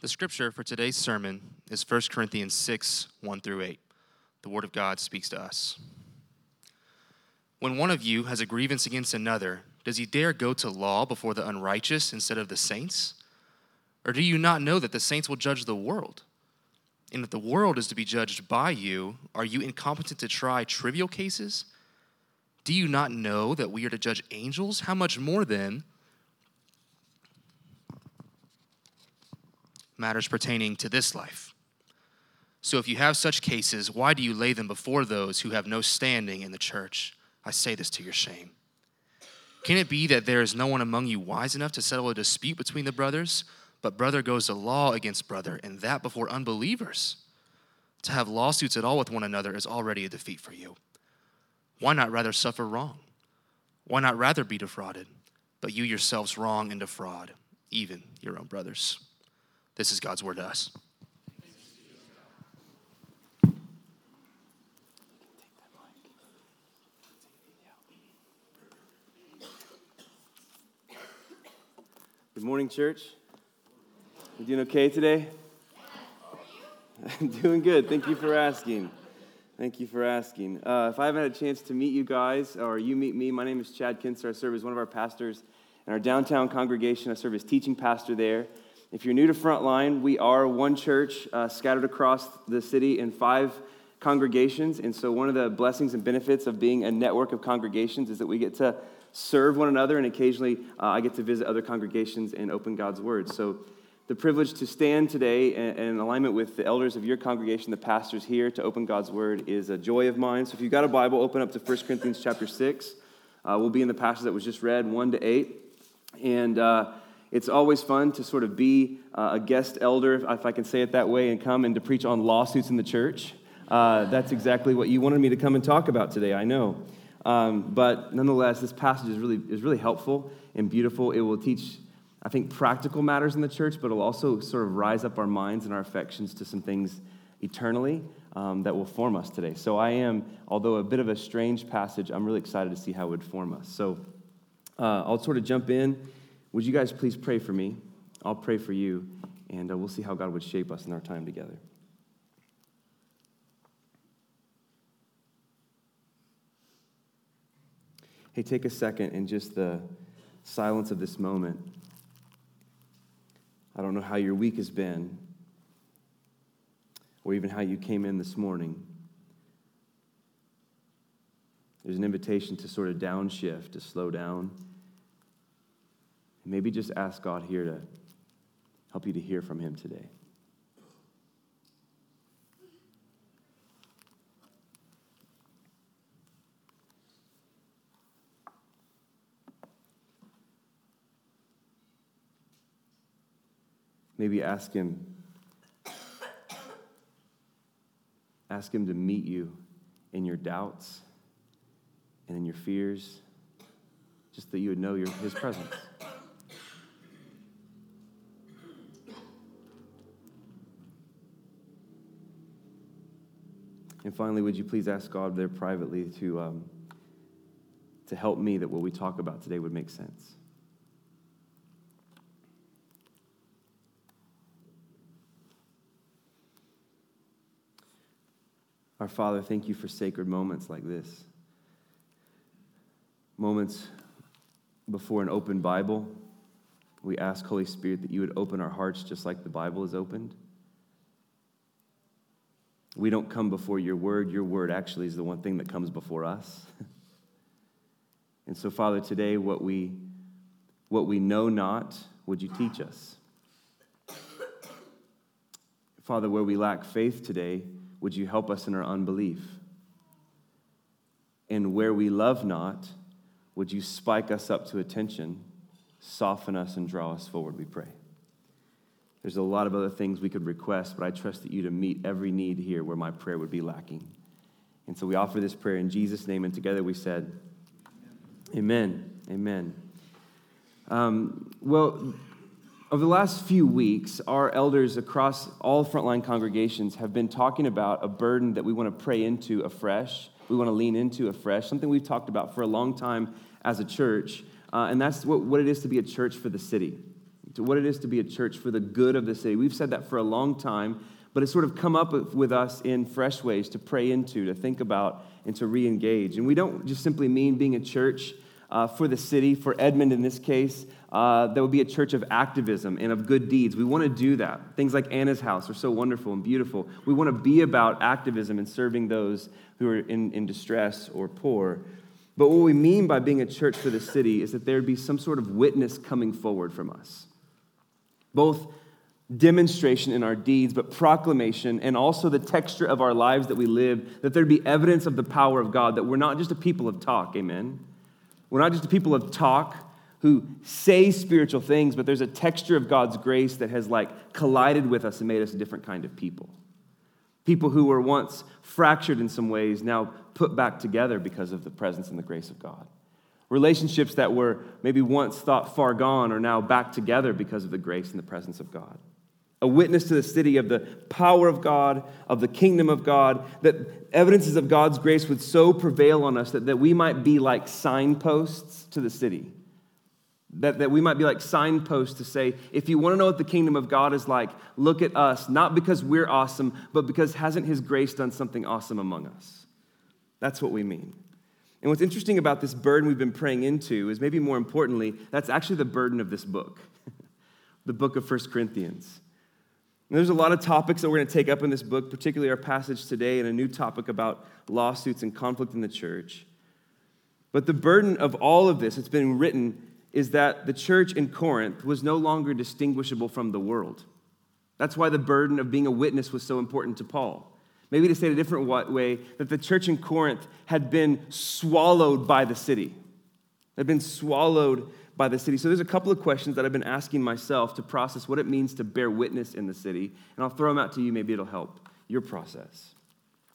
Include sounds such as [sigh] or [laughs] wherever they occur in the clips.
The scripture for today's sermon is 1 Corinthians 6 1 through 8. The Word of God speaks to us. When one of you has a grievance against another, does he dare go to law before the unrighteous instead of the saints? Or do you not know that the saints will judge the world? And that the world is to be judged by you, are you incompetent to try trivial cases? Do you not know that we are to judge angels? How much more then? Matters pertaining to this life. So if you have such cases, why do you lay them before those who have no standing in the church? I say this to your shame. Can it be that there is no one among you wise enough to settle a dispute between the brothers, but brother goes to law against brother, and that before unbelievers? To have lawsuits at all with one another is already a defeat for you. Why not rather suffer wrong? Why not rather be defrauded, but you yourselves wrong and defraud, even your own brothers? This is God's word to us. Good morning, church. You doing okay today? I'm [laughs] doing good. Thank you for asking. Thank you for asking. Uh, if I haven't had a chance to meet you guys or you meet me, my name is Chad Kinster. I serve as one of our pastors in our downtown congregation. I serve as teaching pastor there. If you're new to Frontline, we are one church uh, scattered across the city in five congregations. And so, one of the blessings and benefits of being a network of congregations is that we get to serve one another, and occasionally uh, I get to visit other congregations and open God's Word. So, the privilege to stand today in alignment with the elders of your congregation, the pastors here, to open God's Word is a joy of mine. So, if you've got a Bible, open up to 1 Corinthians chapter 6. Uh, we'll be in the passage that was just read, 1 to 8. And uh, it's always fun to sort of be uh, a guest elder, if I can say it that way, and come and to preach on lawsuits in the church. Uh, that's exactly what you wanted me to come and talk about today, I know. Um, but nonetheless, this passage is really, is really helpful and beautiful. It will teach, I think, practical matters in the church, but it'll also sort of rise up our minds and our affections to some things eternally um, that will form us today. So I am, although a bit of a strange passage, I'm really excited to see how it would form us. So uh, I'll sort of jump in would you guys please pray for me? I'll pray for you, and uh, we'll see how God would shape us in our time together. Hey, take a second in just the silence of this moment. I don't know how your week has been, or even how you came in this morning. There's an invitation to sort of downshift, to slow down and maybe just ask God here to help you to hear from Him today. Maybe ask Him. Ask Him to meet you in your doubts and in your fears, just that you would know your, His presence. And finally, would you please ask God there privately to, um, to help me that what we talk about today would make sense? Our Father, thank you for sacred moments like this. Moments before an open Bible. We ask, Holy Spirit, that you would open our hearts just like the Bible is opened. We don't come before your word. Your word actually is the one thing that comes before us. [laughs] and so, Father, today, what we, what we know not, would you teach us? Father, where we lack faith today, would you help us in our unbelief? And where we love not, would you spike us up to attention, soften us, and draw us forward, we pray. There's a lot of other things we could request, but I trust that you to meet every need here where my prayer would be lacking. And so we offer this prayer in Jesus' name, and together we said, Amen. Amen. Um, well, over the last few weeks, our elders across all frontline congregations have been talking about a burden that we want to pray into afresh. We want to lean into afresh, something we've talked about for a long time as a church, uh, and that's what, what it is to be a church for the city to what it is to be a church for the good of the city. We've said that for a long time, but it's sort of come up with us in fresh ways to pray into, to think about, and to re engage. And we don't just simply mean being a church uh, for the city, for Edmond in this case, uh, that would be a church of activism and of good deeds. We want to do that. Things like Anna's house are so wonderful and beautiful. We want to be about activism and serving those who are in, in distress or poor. But what we mean by being a church for the city is that there'd be some sort of witness coming forward from us. Both demonstration in our deeds, but proclamation and also the texture of our lives that we live, that there'd be evidence of the power of God, that we're not just a people of talk, amen? We're not just a people of talk who say spiritual things, but there's a texture of God's grace that has like collided with us and made us a different kind of people. People who were once fractured in some ways, now put back together because of the presence and the grace of God. Relationships that were maybe once thought far gone are now back together because of the grace and the presence of God a witness to the city of the power of God, of the kingdom of God, that evidences of God's grace would so prevail on us that, that we might be like signposts to the city. That, that we might be like signposts to say, if you want to know what the kingdom of God is like, look at us, not because we're awesome, but because hasn't His grace done something awesome among us? That's what we mean. And what's interesting about this burden we've been praying into is maybe more importantly, that's actually the burden of this book, [laughs] the book of First Corinthians. And there's a lot of topics that we're going to take up in this book, particularly our passage today, and a new topic about lawsuits and conflict in the church. But the burden of all of this, it's been written, is that the church in Corinth was no longer distinguishable from the world. That's why the burden of being a witness was so important to Paul. Maybe to say it a different way, that the church in Corinth had been swallowed by the city, had been swallowed by the city. So there's a couple of questions that I've been asking myself to process what it means to bear witness in the city, and I'll throw them out to you. Maybe it'll help your process.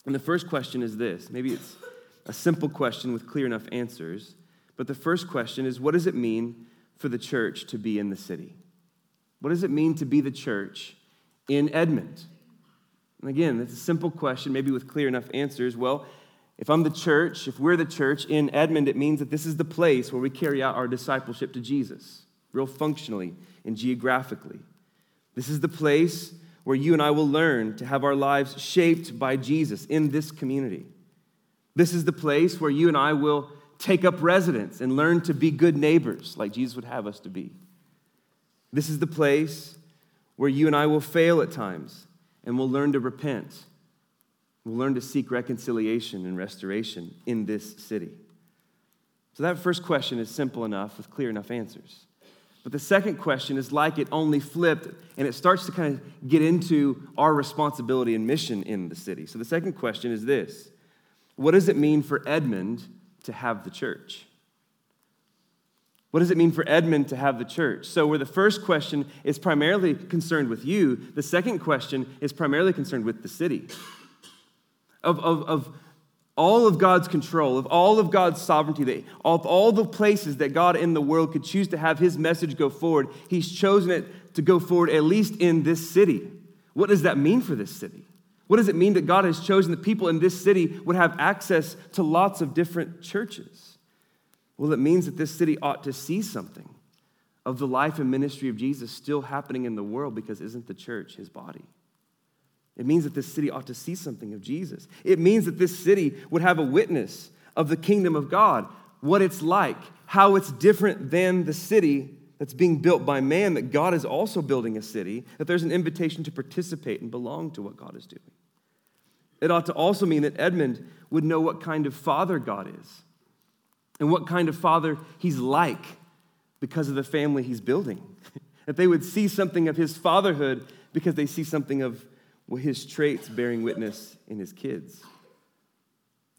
And the first question is this maybe it's a simple question with clear enough answers, but the first question is what does it mean for the church to be in the city? What does it mean to be the church in Edmond? And again, it's a simple question, maybe with clear enough answers. Well, if I'm the church, if we're the church in Edmond, it means that this is the place where we carry out our discipleship to Jesus, real functionally and geographically. This is the place where you and I will learn to have our lives shaped by Jesus in this community. This is the place where you and I will take up residence and learn to be good neighbors like Jesus would have us to be. This is the place where you and I will fail at times and we'll learn to repent We'll learn to seek reconciliation and restoration in this city. So, that first question is simple enough with clear enough answers. But the second question is like it only flipped, and it starts to kind of get into our responsibility and mission in the city. So, the second question is this What does it mean for Edmond to have the church? What does it mean for Edmond to have the church? So, where the first question is primarily concerned with you, the second question is primarily concerned with the city of, of, of all of God's control, of all of God's sovereignty, of all the places that God in the world could choose to have his message go forward, he's chosen it to go forward at least in this city. What does that mean for this city? What does it mean that God has chosen that people in this city would have access to lots of different churches? Well, it means that this city ought to see something of the life and ministry of Jesus still happening in the world because isn't the church his body? It means that this city ought to see something of Jesus. It means that this city would have a witness of the kingdom of God, what it's like, how it's different than the city that's being built by man, that God is also building a city, that there's an invitation to participate and belong to what God is doing. It ought to also mean that Edmond would know what kind of father God is and what kind of father he's like because of the family he's building. [laughs] that they would see something of his fatherhood because they see something of his traits bearing witness in his kids.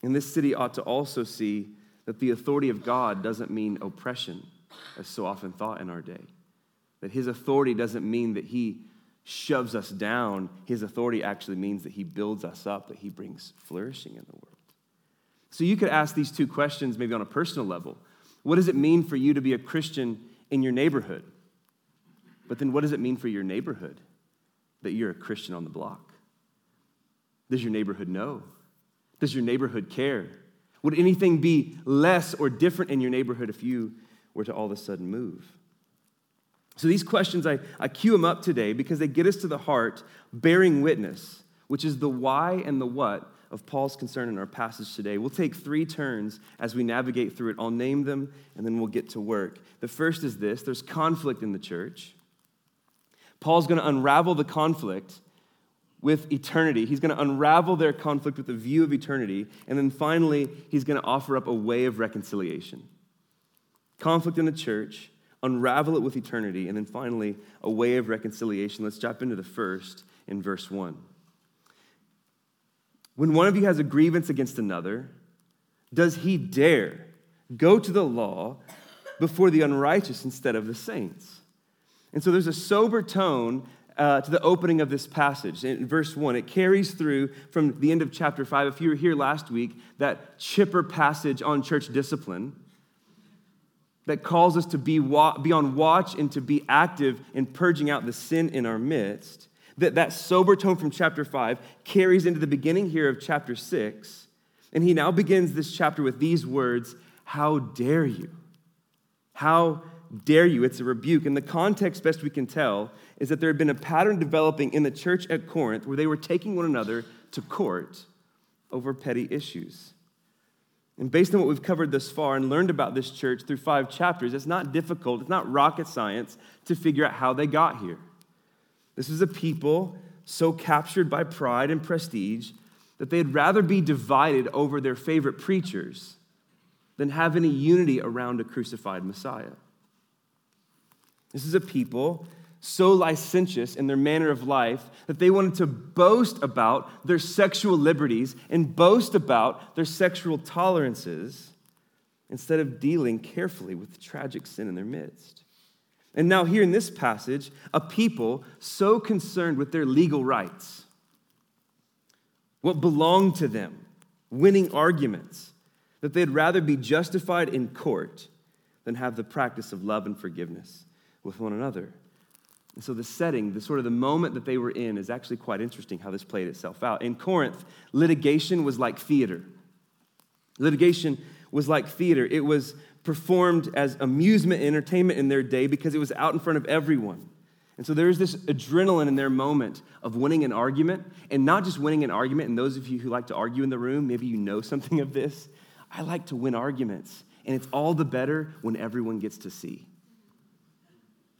And this city ought to also see that the authority of God doesn't mean oppression, as so often thought in our day. That his authority doesn't mean that he shoves us down. His authority actually means that he builds us up, that he brings flourishing in the world. So you could ask these two questions maybe on a personal level. What does it mean for you to be a Christian in your neighborhood? But then what does it mean for your neighborhood? that you're a Christian on the block? Does your neighborhood know? Does your neighborhood care? Would anything be less or different in your neighborhood if you were to all of a sudden move? So these questions, I, I cue them up today because they get us to the heart, bearing witness, which is the why and the what of Paul's concern in our passage today. We'll take three turns as we navigate through it. I'll name them and then we'll get to work. The first is this there's conflict in the church. Paul's going to unravel the conflict with eternity. He's going to unravel their conflict with a view of eternity. And then finally, he's going to offer up a way of reconciliation. Conflict in the church, unravel it with eternity, and then finally, a way of reconciliation. Let's jump into the first in verse 1. When one of you has a grievance against another, does he dare go to the law before the unrighteous instead of the saints? And so there's a sober tone uh, to the opening of this passage. In verse 1, it carries through from the end of chapter 5. If you were here last week, that chipper passage on church discipline that calls us to be, wa- be on watch and to be active in purging out the sin in our midst that, that sober tone from chapter 5 carries into the beginning here of chapter 6. And he now begins this chapter with these words How dare you? How dare you? It's a rebuke. And the context, best we can tell, is that there had been a pattern developing in the church at Corinth where they were taking one another to court over petty issues. And based on what we've covered thus far and learned about this church through five chapters, it's not difficult, it's not rocket science to figure out how they got here. This is a people so captured by pride and prestige that they'd rather be divided over their favorite preachers than have any unity around a crucified Messiah. This is a people so licentious in their manner of life that they wanted to boast about their sexual liberties and boast about their sexual tolerances instead of dealing carefully with tragic sin in their midst. And now, here in this passage, a people so concerned with their legal rights, what belonged to them, winning arguments, that they'd rather be justified in court than have the practice of love and forgiveness with one another. And so, the setting, the sort of the moment that they were in, is actually quite interesting how this played itself out. In Corinth, litigation was like theater. Litigation was like theater. It was performed as amusement and entertainment in their day because it was out in front of everyone. And so there's this adrenaline in their moment of winning an argument, and not just winning an argument. And those of you who like to argue in the room, maybe you know [laughs] something of this. I like to win arguments, and it's all the better when everyone gets to see.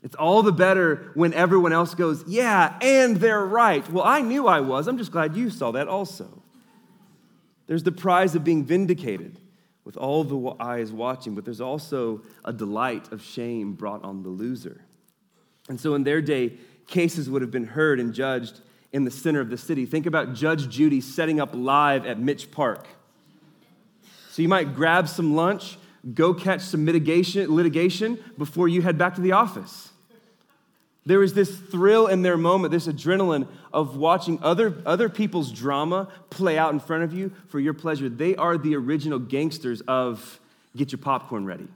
It's all the better when everyone else goes, Yeah, and they're right. Well, I knew I was. I'm just glad you saw that also. There's the prize of being vindicated with all the eyes watching, but there's also a delight of shame brought on the loser. And so in their day, cases would have been heard and judged in the center of the city. Think about Judge Judy setting up live at Mitch Park. So you might grab some lunch, go catch some mitigation, litigation before you head back to the office. There was this thrill in their moment, this adrenaline of watching other, other people's drama play out in front of you for your pleasure. They are the original gangsters of get your popcorn ready.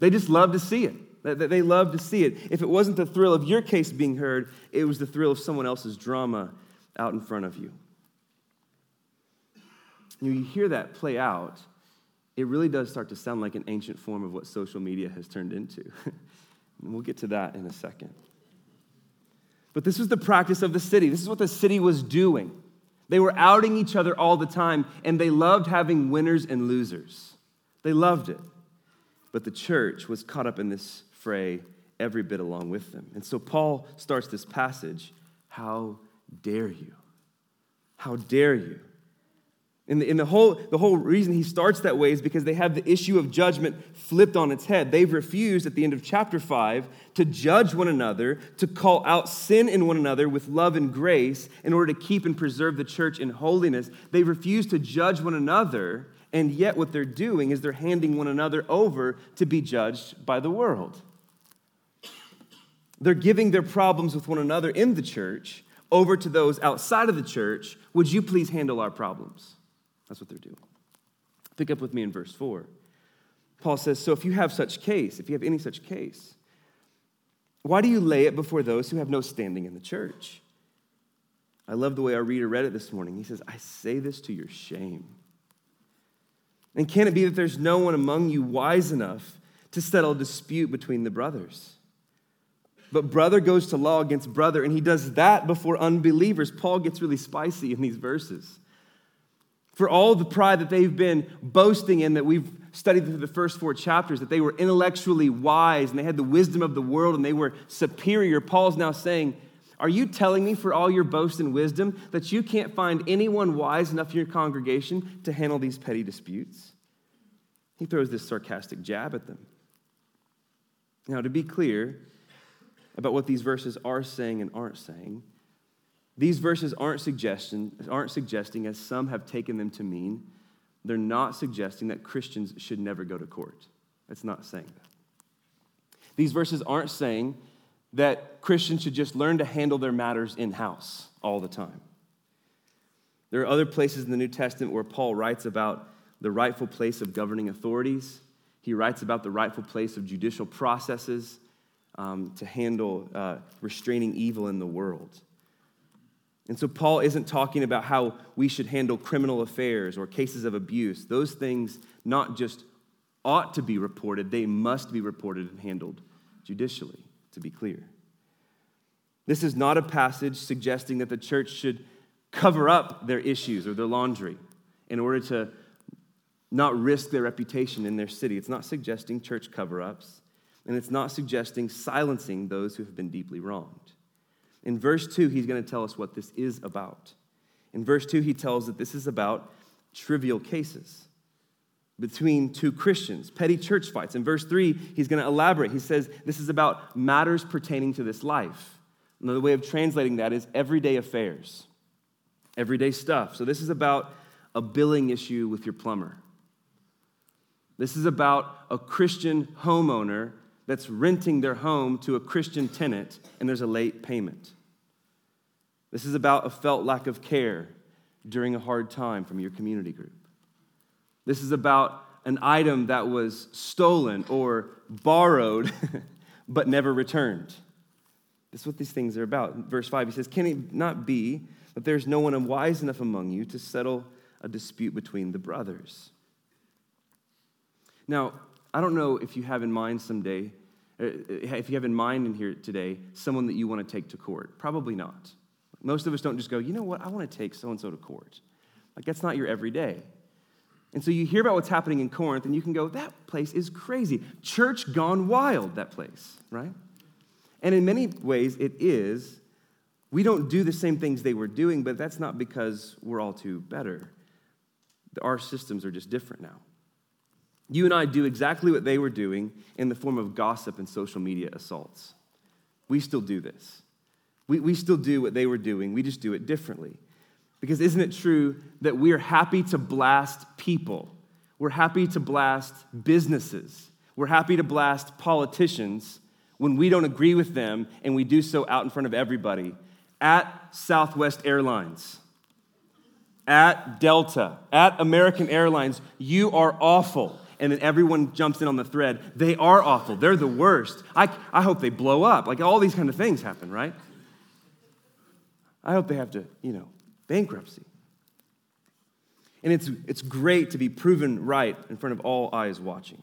They just love to see it. They love to see it. If it wasn't the thrill of your case being heard, it was the thrill of someone else's drama out in front of you. You hear that play out, it really does start to sound like an ancient form of what social media has turned into. [laughs] And we'll get to that in a second. But this was the practice of the city. This is what the city was doing. They were outing each other all the time, and they loved having winners and losers. They loved it. But the church was caught up in this fray every bit along with them. And so Paul starts this passage How dare you? How dare you? And the, and the, whole, the whole reason he starts that way is because they have the issue of judgment flipped on its head. They've refused at the end of chapter 5 to judge one another, to call out sin in one another with love and grace in order to keep and preserve the church in holiness. They refuse to judge one another, and yet what they're doing is they're handing one another over to be judged by the world. They're giving their problems with one another in the church over to those outside of the church. Would you please handle our problems? That's what they're doing. Pick up with me in verse 4. Paul says, So if you have such case, if you have any such case, why do you lay it before those who have no standing in the church? I love the way our reader read it this morning. He says, I say this to your shame. And can it be that there's no one among you wise enough to settle a dispute between the brothers? But brother goes to law against brother, and he does that before unbelievers. Paul gets really spicy in these verses. For all the pride that they've been boasting in, that we've studied through the first four chapters, that they were intellectually wise and they had the wisdom of the world and they were superior, Paul's now saying, Are you telling me, for all your boast and wisdom, that you can't find anyone wise enough in your congregation to handle these petty disputes? He throws this sarcastic jab at them. Now, to be clear about what these verses are saying and aren't saying, these verses aren't, suggestion, aren't suggesting, as some have taken them to mean, they're not suggesting that Christians should never go to court. It's not saying that. These verses aren't saying that Christians should just learn to handle their matters in house all the time. There are other places in the New Testament where Paul writes about the rightful place of governing authorities. He writes about the rightful place of judicial processes um, to handle uh, restraining evil in the world. And so, Paul isn't talking about how we should handle criminal affairs or cases of abuse. Those things not just ought to be reported, they must be reported and handled judicially, to be clear. This is not a passage suggesting that the church should cover up their issues or their laundry in order to not risk their reputation in their city. It's not suggesting church cover ups, and it's not suggesting silencing those who have been deeply wronged. In verse 2, he's going to tell us what this is about. In verse 2, he tells that this is about trivial cases between two Christians, petty church fights. In verse 3, he's going to elaborate. He says this is about matters pertaining to this life. Another way of translating that is everyday affairs, everyday stuff. So this is about a billing issue with your plumber. This is about a Christian homeowner that's renting their home to a Christian tenant and there's a late payment. This is about a felt lack of care during a hard time from your community group. This is about an item that was stolen or borrowed [laughs] but never returned. This is what these things are about. verse 5, he says, Can it not be that there's no one wise enough among you to settle a dispute between the brothers? Now, I don't know if you have in mind someday, uh, if you have in mind in here today, someone that you want to take to court. Probably not. Most of us don't just go, you know what, I want to take so and so to court. Like, that's not your everyday. And so you hear about what's happening in Corinth, and you can go, that place is crazy. Church gone wild, that place, right? And in many ways, it is. We don't do the same things they were doing, but that's not because we're all too better. Our systems are just different now. You and I do exactly what they were doing in the form of gossip and social media assaults. We still do this. We, we still do what they were doing, we just do it differently. Because isn't it true that we are happy to blast people? We're happy to blast businesses. We're happy to blast politicians when we don't agree with them and we do so out in front of everybody at Southwest Airlines, at Delta, at American Airlines. You are awful and then everyone jumps in on the thread. They are awful. They're the worst. I, I hope they blow up. Like all these kind of things happen, right? I hope they have to, you know, bankruptcy. And it's, it's great to be proven right in front of all eyes watching.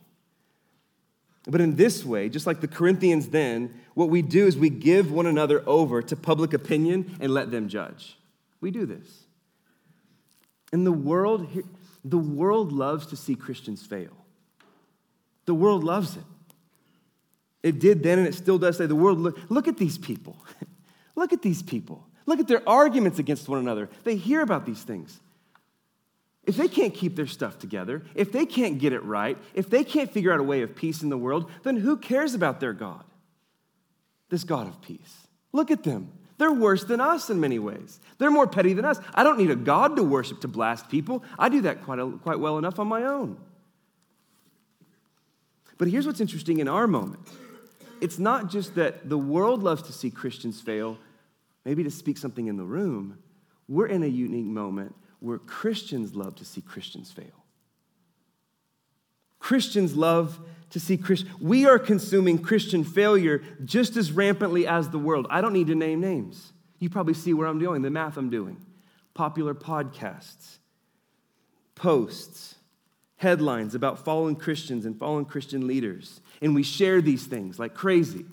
But in this way, just like the Corinthians then, what we do is we give one another over to public opinion and let them judge. We do this. In the world, the world loves to see Christians fail. The world loves it. It did then and it still does say the world look, look at these people. [laughs] look at these people. Look at their arguments against one another. They hear about these things. If they can't keep their stuff together, if they can't get it right, if they can't figure out a way of peace in the world, then who cares about their God? This God of peace. Look at them. They're worse than us in many ways. They're more petty than us. I don't need a God to worship to blast people. I do that quite, a, quite well enough on my own. But here's what's interesting in our moment it's not just that the world loves to see Christians fail, maybe to speak something in the room. We're in a unique moment where Christians love to see Christians fail. Christians love to see Christian. We are consuming Christian failure just as rampantly as the world. I don't need to name names. You probably see where I'm doing, the math I'm doing. Popular podcasts, posts, headlines about fallen Christians and fallen Christian leaders. And we share these things like crazy.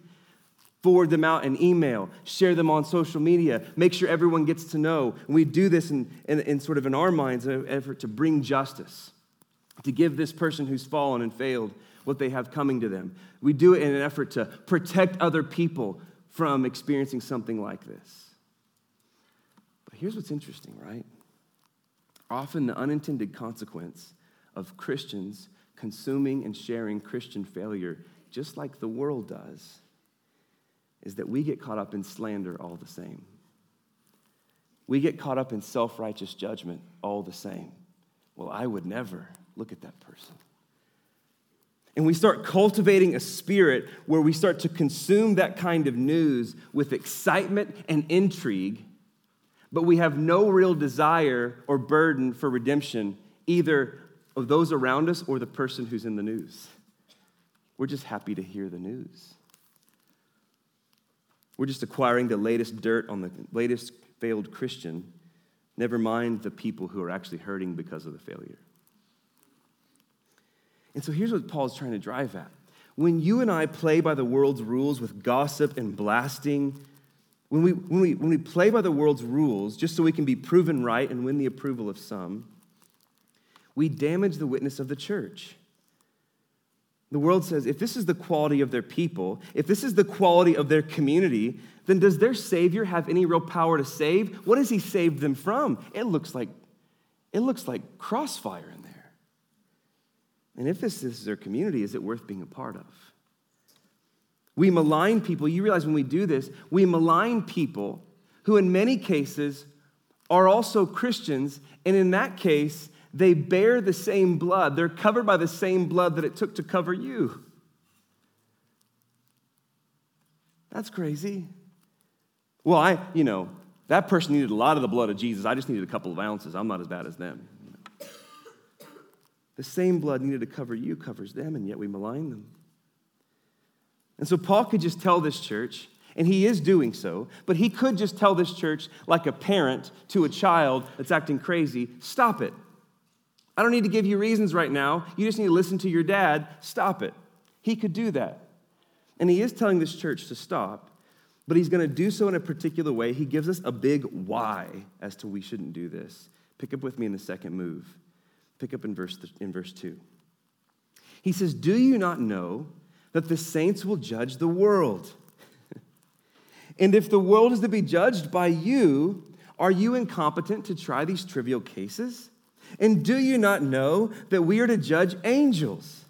forward them out in email, share them on social media, make sure everyone gets to know. And we do this in, in, in sort of in our minds, an effort to bring justice, to give this person who's fallen and failed what they have coming to them. We do it in an effort to protect other people from experiencing something like this. But here's what's interesting, right? Often the unintended consequence of Christians consuming and sharing Christian failure, just like the world does, is that we get caught up in slander all the same. We get caught up in self righteous judgment all the same. Well, I would never look at that person. And we start cultivating a spirit where we start to consume that kind of news with excitement and intrigue, but we have no real desire or burden for redemption, either of those around us or the person who's in the news. We're just happy to hear the news. We're just acquiring the latest dirt on the latest failed Christian, never mind the people who are actually hurting because of the failure. And so here's what Paul's trying to drive at. When you and I play by the world's rules with gossip and blasting, when we, when we, when we play by the world's rules just so we can be proven right and win the approval of some, we damage the witness of the church. The world says if this is the quality of their people, if this is the quality of their community, then does their Savior have any real power to save? What has He saved them from? It looks like, it looks like crossfire in there. And if this is their community, is it worth being a part of? We malign people. You realize when we do this, we malign people who, in many cases, are also Christians. And in that case, they bear the same blood. They're covered by the same blood that it took to cover you. That's crazy. Well, I, you know, that person needed a lot of the blood of Jesus. I just needed a couple of ounces. I'm not as bad as them. The same blood needed to cover you covers them, and yet we malign them. And so Paul could just tell this church, and he is doing so, but he could just tell this church, like a parent to a child that's acting crazy, stop it. I don't need to give you reasons right now. You just need to listen to your dad. Stop it. He could do that. And he is telling this church to stop, but he's going to do so in a particular way. He gives us a big why as to we shouldn't do this. Pick up with me in the second move. Pick up in verse, in verse 2. He says, Do you not know that the saints will judge the world? [laughs] and if the world is to be judged by you, are you incompetent to try these trivial cases? And do you not know that we are to judge angels?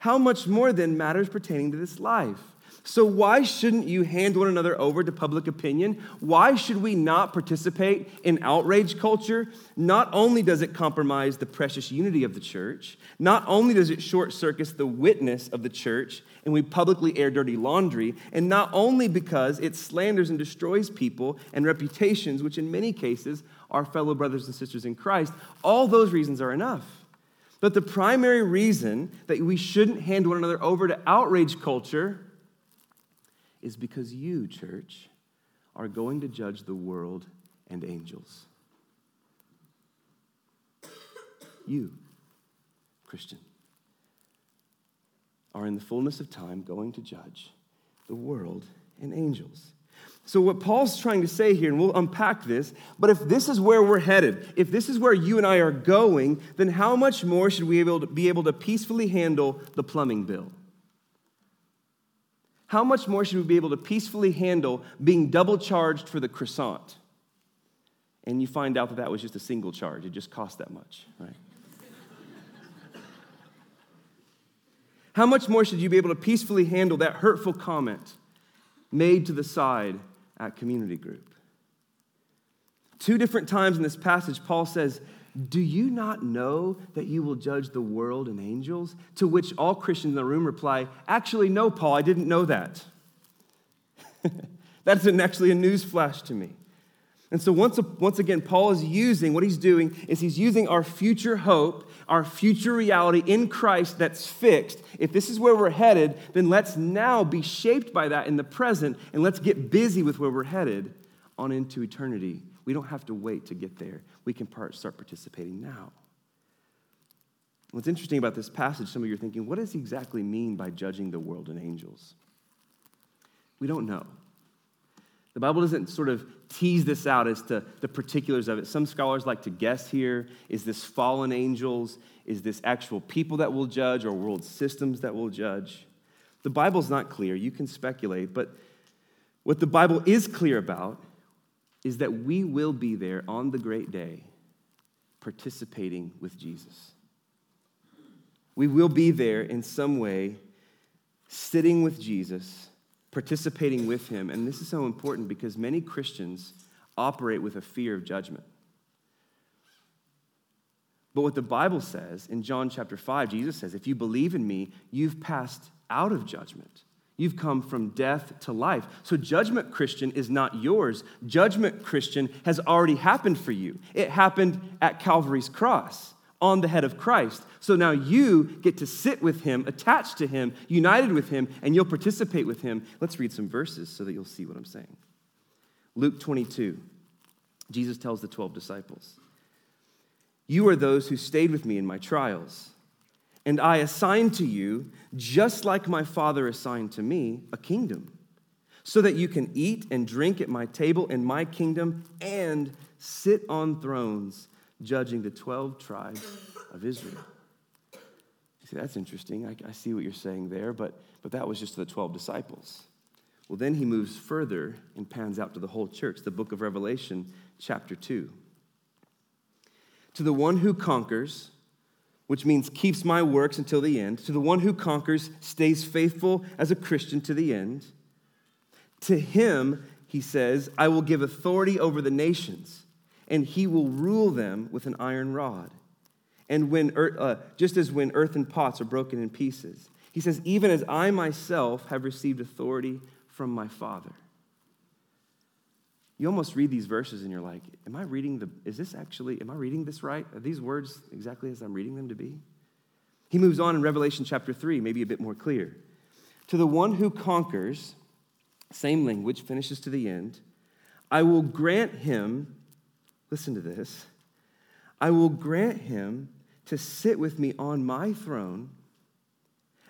How much more then matters pertaining to this life? So, why shouldn't you hand one another over to public opinion? Why should we not participate in outrage culture? Not only does it compromise the precious unity of the church, not only does it short circuit the witness of the church, and we publicly air dirty laundry, and not only because it slanders and destroys people and reputations, which in many cases are fellow brothers and sisters in Christ, all those reasons are enough. But the primary reason that we shouldn't hand one another over to outrage culture is because you, church, are going to judge the world and angels. You, Christian, are in the fullness of time going to judge the world and angels. So, what Paul's trying to say here, and we'll unpack this, but if this is where we're headed, if this is where you and I are going, then how much more should we be able to, be able to peacefully handle the plumbing bill? How much more should we be able to peacefully handle being double charged for the croissant? And you find out that that was just a single charge, it just cost that much, right? [laughs] how much more should you be able to peacefully handle that hurtful comment made to the side at community group? Two different times in this passage, Paul says, do you not know that you will judge the world and angels? To which all Christians in the room reply, Actually, no, Paul, I didn't know that. [laughs] That's actually a news flash to me. And so, once, once again, Paul is using what he's doing is he's using our future hope, our future reality in Christ that's fixed. If this is where we're headed, then let's now be shaped by that in the present and let's get busy with where we're headed on into eternity we don't have to wait to get there. We can start participating now. What's interesting about this passage, some of you are thinking, what does he exactly mean by judging the world and angels? We don't know. The Bible doesn't sort of tease this out as to the particulars of it. Some scholars like to guess here is this fallen angels? Is this actual people that will judge or world systems that will judge? The Bible's not clear. You can speculate, but what the Bible is clear about is that we will be there on the great day participating with Jesus. We will be there in some way, sitting with Jesus, participating with him. And this is so important because many Christians operate with a fear of judgment. But what the Bible says in John chapter 5, Jesus says, if you believe in me, you've passed out of judgment. You've come from death to life. So, judgment, Christian, is not yours. Judgment, Christian, has already happened for you. It happened at Calvary's cross on the head of Christ. So now you get to sit with him, attached to him, united with him, and you'll participate with him. Let's read some verses so that you'll see what I'm saying. Luke 22, Jesus tells the 12 disciples, You are those who stayed with me in my trials and I assign to you, just like my Father assigned to me, a kingdom, so that you can eat and drink at my table in my kingdom and sit on thrones, judging the 12 tribes of Israel. See, that's interesting. I, I see what you're saying there, but, but that was just to the 12 disciples. Well, then he moves further and pans out to the whole church, the book of Revelation, chapter 2. To the one who conquers, which means keeps my works until the end. To the one who conquers, stays faithful as a Christian to the end. To him, he says, I will give authority over the nations, and he will rule them with an iron rod. And when, uh, just as when earthen pots are broken in pieces, he says, even as I myself have received authority from my Father you almost read these verses and you're like, am I reading the, is this actually, am I reading this right? Are these words exactly as I'm reading them to be? He moves on in Revelation chapter 3, maybe a bit more clear. To the one who conquers, same language, finishes to the end, I will grant him, listen to this, I will grant him to sit with me on my throne,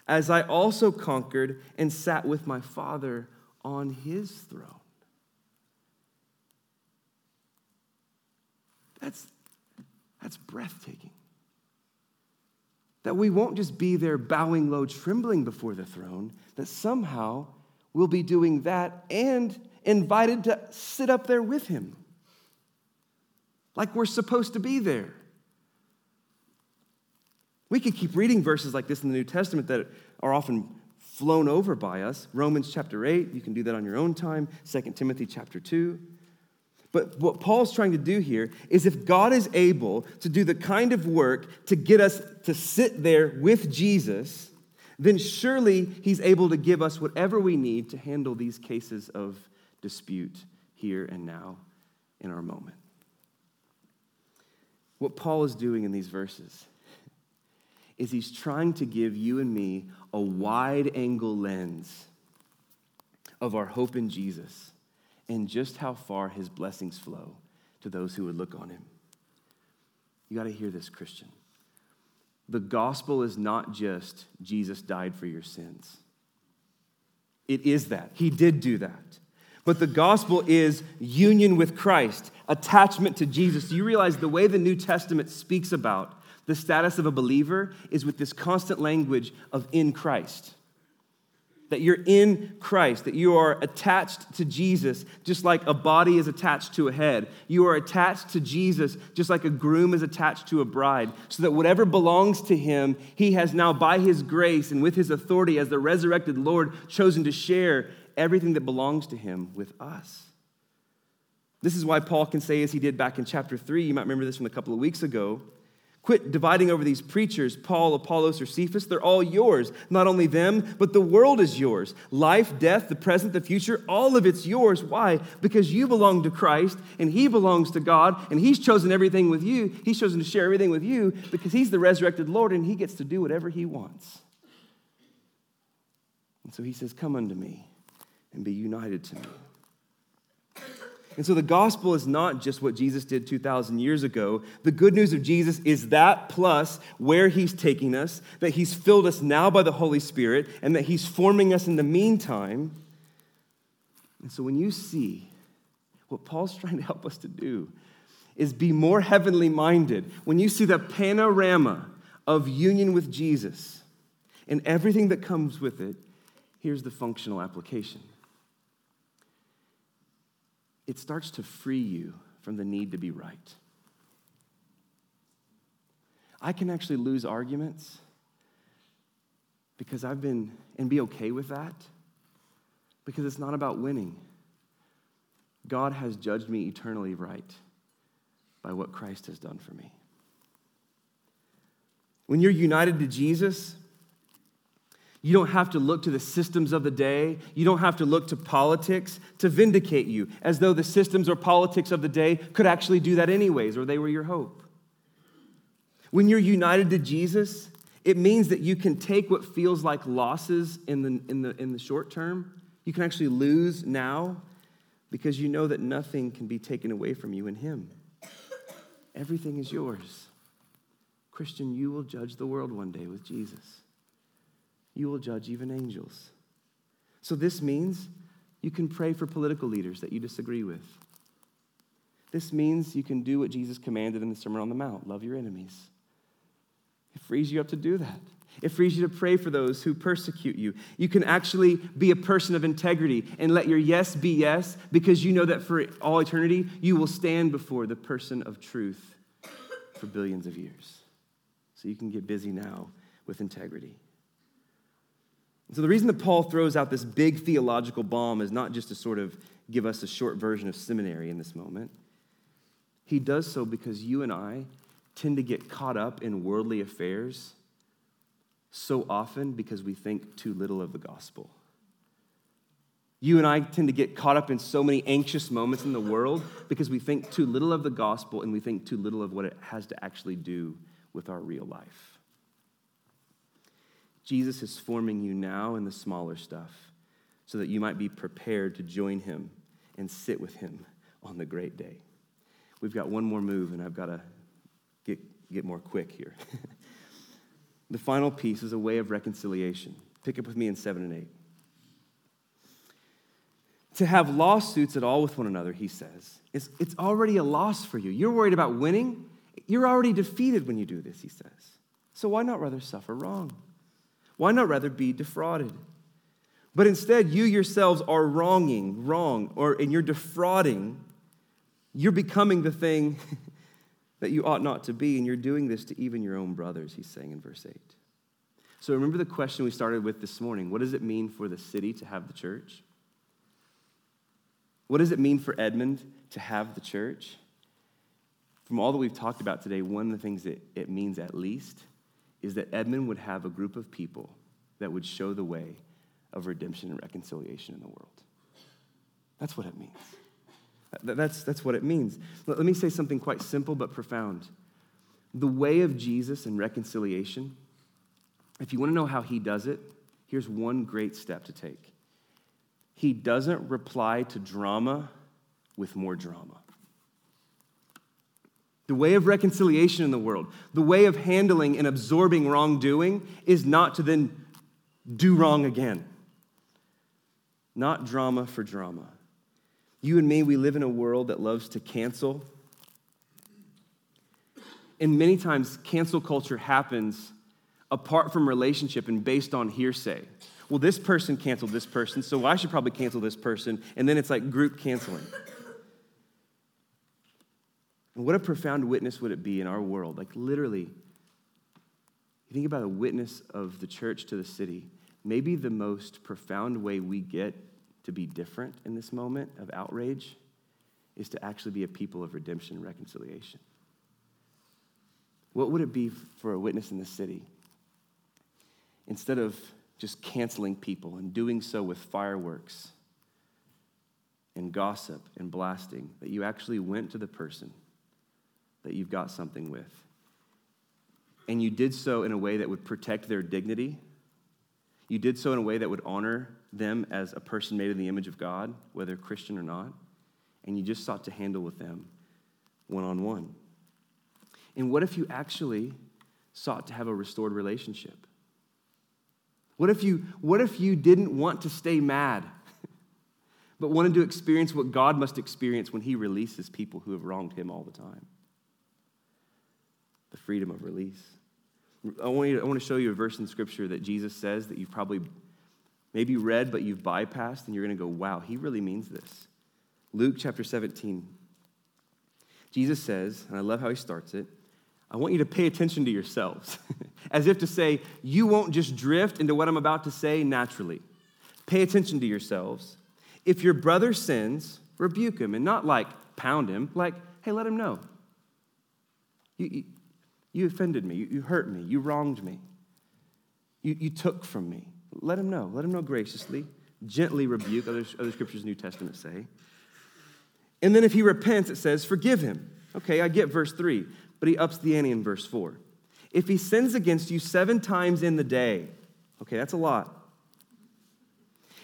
as I also conquered and sat with my Father on his throne. That's, that's breathtaking. That we won't just be there bowing low, trembling before the throne, that somehow we'll be doing that and invited to sit up there with him. Like we're supposed to be there. We could keep reading verses like this in the New Testament that are often flown over by us. Romans chapter 8, you can do that on your own time. 2 Timothy chapter 2. But what Paul's trying to do here is if God is able to do the kind of work to get us to sit there with Jesus, then surely he's able to give us whatever we need to handle these cases of dispute here and now in our moment. What Paul is doing in these verses is he's trying to give you and me a wide angle lens of our hope in Jesus and just how far his blessings flow to those who would look on him. You got to hear this, Christian. The gospel is not just Jesus died for your sins. It is that. He did do that. But the gospel is union with Christ, attachment to Jesus. Do you realize the way the New Testament speaks about the status of a believer is with this constant language of in Christ? That you're in Christ, that you are attached to Jesus, just like a body is attached to a head. You are attached to Jesus, just like a groom is attached to a bride, so that whatever belongs to him, he has now, by his grace and with his authority as the resurrected Lord, chosen to share everything that belongs to him with us. This is why Paul can say, as he did back in chapter 3, you might remember this from a couple of weeks ago Quit dividing over these preachers, Paul, Apollos, or Cephas. They're all yours. Not only them, but the world is yours. Life, death, the present, the future, all of it's yours. Why? Because you belong to Christ, and He belongs to God, and He's chosen everything with you. He's chosen to share everything with you because He's the resurrected Lord, and He gets to do whatever He wants. And so He says, Come unto me and be united to me. And so the gospel is not just what Jesus did 2,000 years ago. The good news of Jesus is that plus where he's taking us, that he's filled us now by the Holy Spirit, and that he's forming us in the meantime. And so when you see what Paul's [laughs] trying to help us to do is be more heavenly minded, when you see the panorama of union with Jesus and everything that comes with it, here's the functional application it starts to free you from the need to be right. I can actually lose arguments because I've been, and be okay with that because it's not about winning. God has judged me eternally right by what Christ has done for me. When you're united to Jesus, you don't have to look to the systems of the day. You don't have to look to politics to vindicate you, as though the systems or politics of the day could actually do that anyways, or they were your hope. When you're united to Jesus, it means that you can take what feels like losses in the, in the, in the short term. You can actually lose now because you know that nothing can be taken away from you in Him. Everything is yours. Christian, you will judge the world one day with Jesus. You will judge even angels. So, this means you can pray for political leaders that you disagree with. This means you can do what Jesus commanded in the Sermon on the Mount love your enemies. It frees you up to do that. It frees you to pray for those who persecute you. You can actually be a person of integrity and let your yes be yes because you know that for all eternity you will stand before the person of truth for billions of years. So you can get busy now with integrity. So the reason that Paul throws out this big theological bomb is not just to sort of give us a short version of seminary in this moment. He does so because you and I tend to get caught up in worldly affairs so often because we think too little of the gospel. You and I tend to get caught up in so many anxious moments in the world because we think too little of the gospel and we think too little of what it has to actually do with our real life. Jesus is forming you now in the smaller stuff so that you might be prepared to join him and sit with him on the great day. We've got one more move, and I've got to get, get more quick here. [laughs] The final piece is a way of reconciliation. Pick up with me in 7 and 8. To have lawsuits at all with one another, he says, is, it's already a loss for you. You're worried about winning. You're already defeated when you do this, he says. So why not rather suffer wrong? Why not rather be defrauded? But instead, you yourselves are wronging, wrong, or and you're defrauding. You're becoming the thing [laughs] that you ought not to be, and you're doing this to even your own brothers, he's saying in verse 8. So remember the question we started with this morning what does it mean for the city to have the church? What does it mean for Edmond to have the church? From all that we've talked about today, one of the things that it means at least is that Edmond would have a group of people that would show the way of redemption and reconciliation in the world. That's what it means. That's, that's what it means. Let me say something quite simple but profound. The way of Jesus and reconciliation, if you want to know how he does it, here's one great step to take. He doesn't reply to drama with more drama. The way of reconciliation in the world, the way of handling and absorbing wrongdoing is not to then do wrong again. Not drama for drama. You and me, we live in a world that loves to cancel. And many times, cancel culture happens apart from relationship and based on hearsay. Well, this person canceled this person, so I should probably cancel this person. And then it's like group canceling. And what a profound witness would it be in our world? Like, literally, you think about a witness of the church to the city. Maybe the most profound way we get to be different in this moment of outrage is to actually be a people of redemption and reconciliation. What would it be for a witness in the city? Instead of just canceling people and doing so with fireworks and gossip and blasting, that you actually went to the person that you've got something with. And you did so in a way that would protect their dignity. You did so in a way that would honor them as a person made in the image of God, whether Christian or not, and you just sought to handle with them one on one. And what if you actually sought to have a restored relationship? What if you, what if you didn't want to stay mad, [laughs] but wanted to experience what God must experience when he releases people who have wronged him all the time the freedom of release. I want, you, I want to show you a verse in Scripture that Jesus says that you've probably maybe read, but you've bypassed, and you're going to go, wow, he really means this. Luke chapter 17. Jesus says, and I love how he starts it, I want you to pay attention to yourselves, [laughs] as if to say, you won't just drift into what I'm about to say naturally. Pay attention to yourselves. If your brother sins, rebuke him, and not like pound him, like, hey, let him know. You, you, offended me, you, you, hurt me, you wronged me, you, you took from me. Let him know. Let him know graciously. Gently rebuke, other, other scriptures, New Testament say. And then if he repents, it says, forgive him. Okay, I get verse 3, but he ups the ante in verse 4. If he sins against you seven times in the day, okay, that's a lot.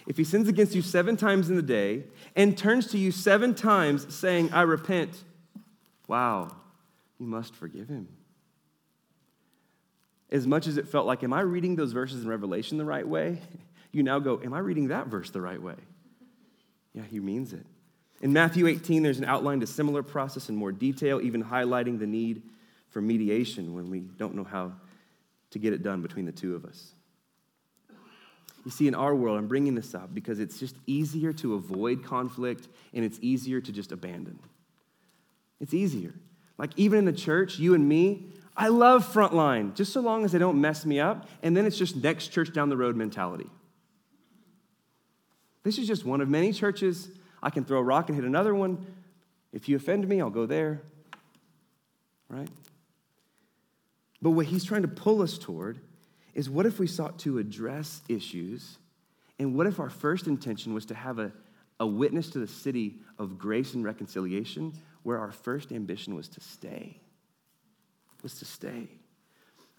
If he sins against you seven times in the day and turns to you seven times saying, I repent, wow, you must forgive him. As much as it felt like, am I reading those verses in Revelation the right way? [laughs] You now go, am I reading that verse the right way? Yeah, he means it. In Matthew 18, there's an outline to similar process in more detail, even highlighting the need for mediation when we don't know how to get it done between the two of us. You see, in our world, I'm bringing this up because it's just easier to avoid conflict and it's easier to just abandon. It's easier. Like, even in the church, you and me, I love Frontline, just so long as they don't mess me up, and then it's just next church down the road mentality. This is just one of many churches I can throw a rock and hit another one. If you offend me, I'll go there. Right? But what he's trying to pull us toward is what if we sought to address issues? And what if our first intention was to have a, a witness to the city of grace and reconciliation where our first ambition was to stay? Was to stay.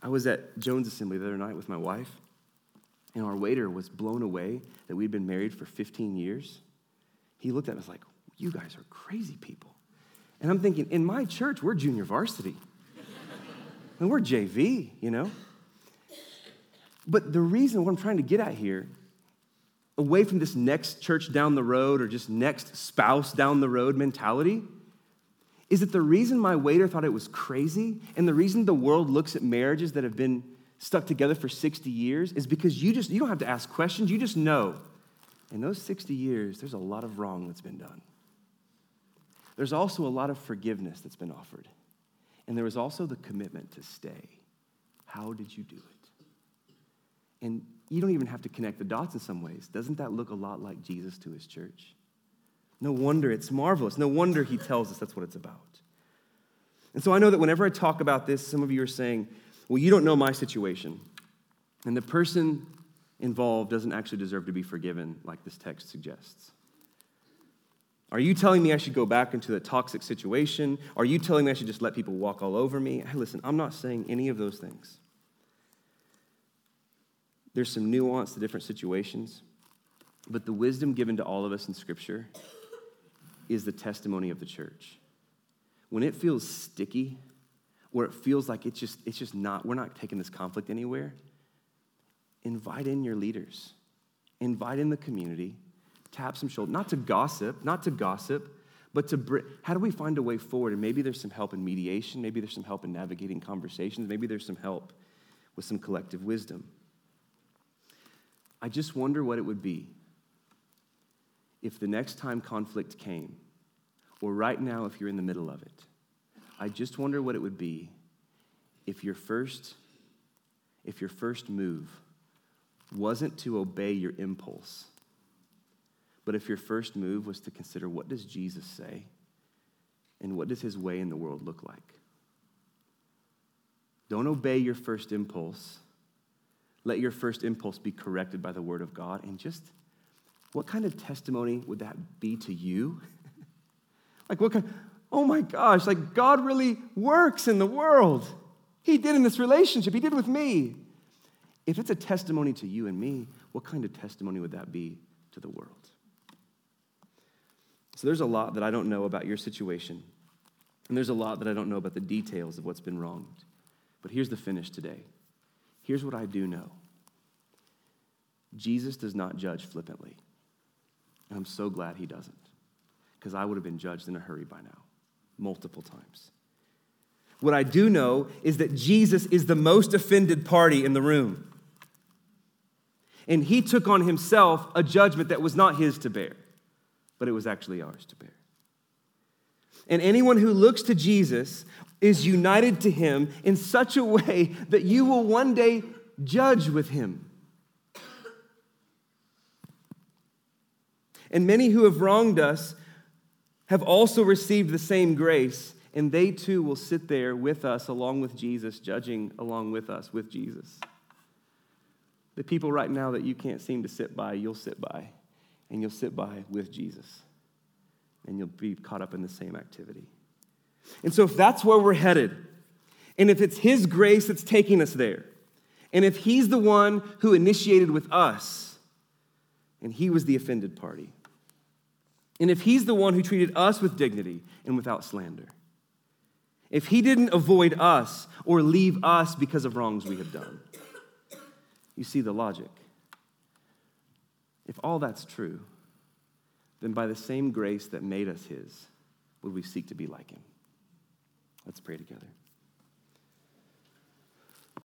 I was at Jones Assembly the other night with my wife, and our waiter was blown away that we'd been married for 15 years. He looked at us like, You guys are crazy people. And I'm thinking, in my church, we're junior varsity. [laughs] and we're JV, you know? But the reason what I'm trying to get at here, away from this next church down the road or just next spouse down the road mentality, is that the reason my waiter thought it was crazy and the reason the world looks at marriages that have been stuck together for 60 years is because you just you don't have to ask questions, you just know in those 60 years, there's a lot of wrong that's been done. There's also a lot of forgiveness that's been offered. And there was also the commitment to stay. How did you do it? And you don't even have to connect the dots in some ways. Doesn't that look a lot like Jesus to his church? No wonder it's marvelous. No wonder he tells us that's what it's about. And so I know that whenever I talk about this, some of you are saying, well, you don't know my situation. And the person involved doesn't actually deserve to be forgiven, like this text suggests. Are you telling me I should go back into a toxic situation? Are you telling me I should just let people walk all over me? Hey, listen, I'm not saying any of those things. There's some nuance to different situations, but the wisdom given to all of us in Scripture is the testimony of the church. When it feels sticky, where it feels like it's just, it's just not, we're not taking this conflict anywhere, invite in your leaders, invite in the community, tap some shoulder, not to gossip, not to gossip, but to br- how do we find a way forward? And maybe there's some help in mediation, maybe there's some help in navigating conversations, maybe there's some help with some collective wisdom. I just wonder what it would be if the next time conflict came, or right now if you're in the middle of it. I just wonder what it would be if your first if your first move wasn't to obey your impulse, but if your first move was to consider what does Jesus say and what does his way in the world look like? Don't obey your first impulse. Let your first impulse be corrected by the word of God. And just what kind of testimony would that be to you? [laughs] like, what kind, oh my gosh, like God really works in the world. He did in this relationship, He did with me. If it's a testimony to you and me, what kind of testimony would that be to the world? So there's a lot that I don't know about your situation, and there's a lot that I don't know about the details of what's been wronged. But here's the finish today. Here's what I do know Jesus does not judge flippantly. And I'm so glad he doesn't, because I would have been judged in a hurry by now, multiple times. What I do know is that Jesus is the most offended party in the room. And he took on himself a judgment that was not his to bear, but it was actually ours to bear. And anyone who looks to Jesus is united to him in such a way that you will one day judge with him. And many who have wronged us have also received the same grace, and they too will sit there with us along with Jesus, judging along with us with Jesus. The people right now that you can't seem to sit by, you'll sit by, and you'll sit by with Jesus, and you'll be caught up in the same activity. And so, if that's where we're headed, and if it's His grace that's taking us there, and if He's the one who initiated with us, and He was the offended party, and if He's the one who treated us with dignity and without slander, if He didn't avoid us or leave us because of wrongs we have done, you see the logic. If all that's true, then by the same grace that made us His, would we seek to be like Him? Let's pray together.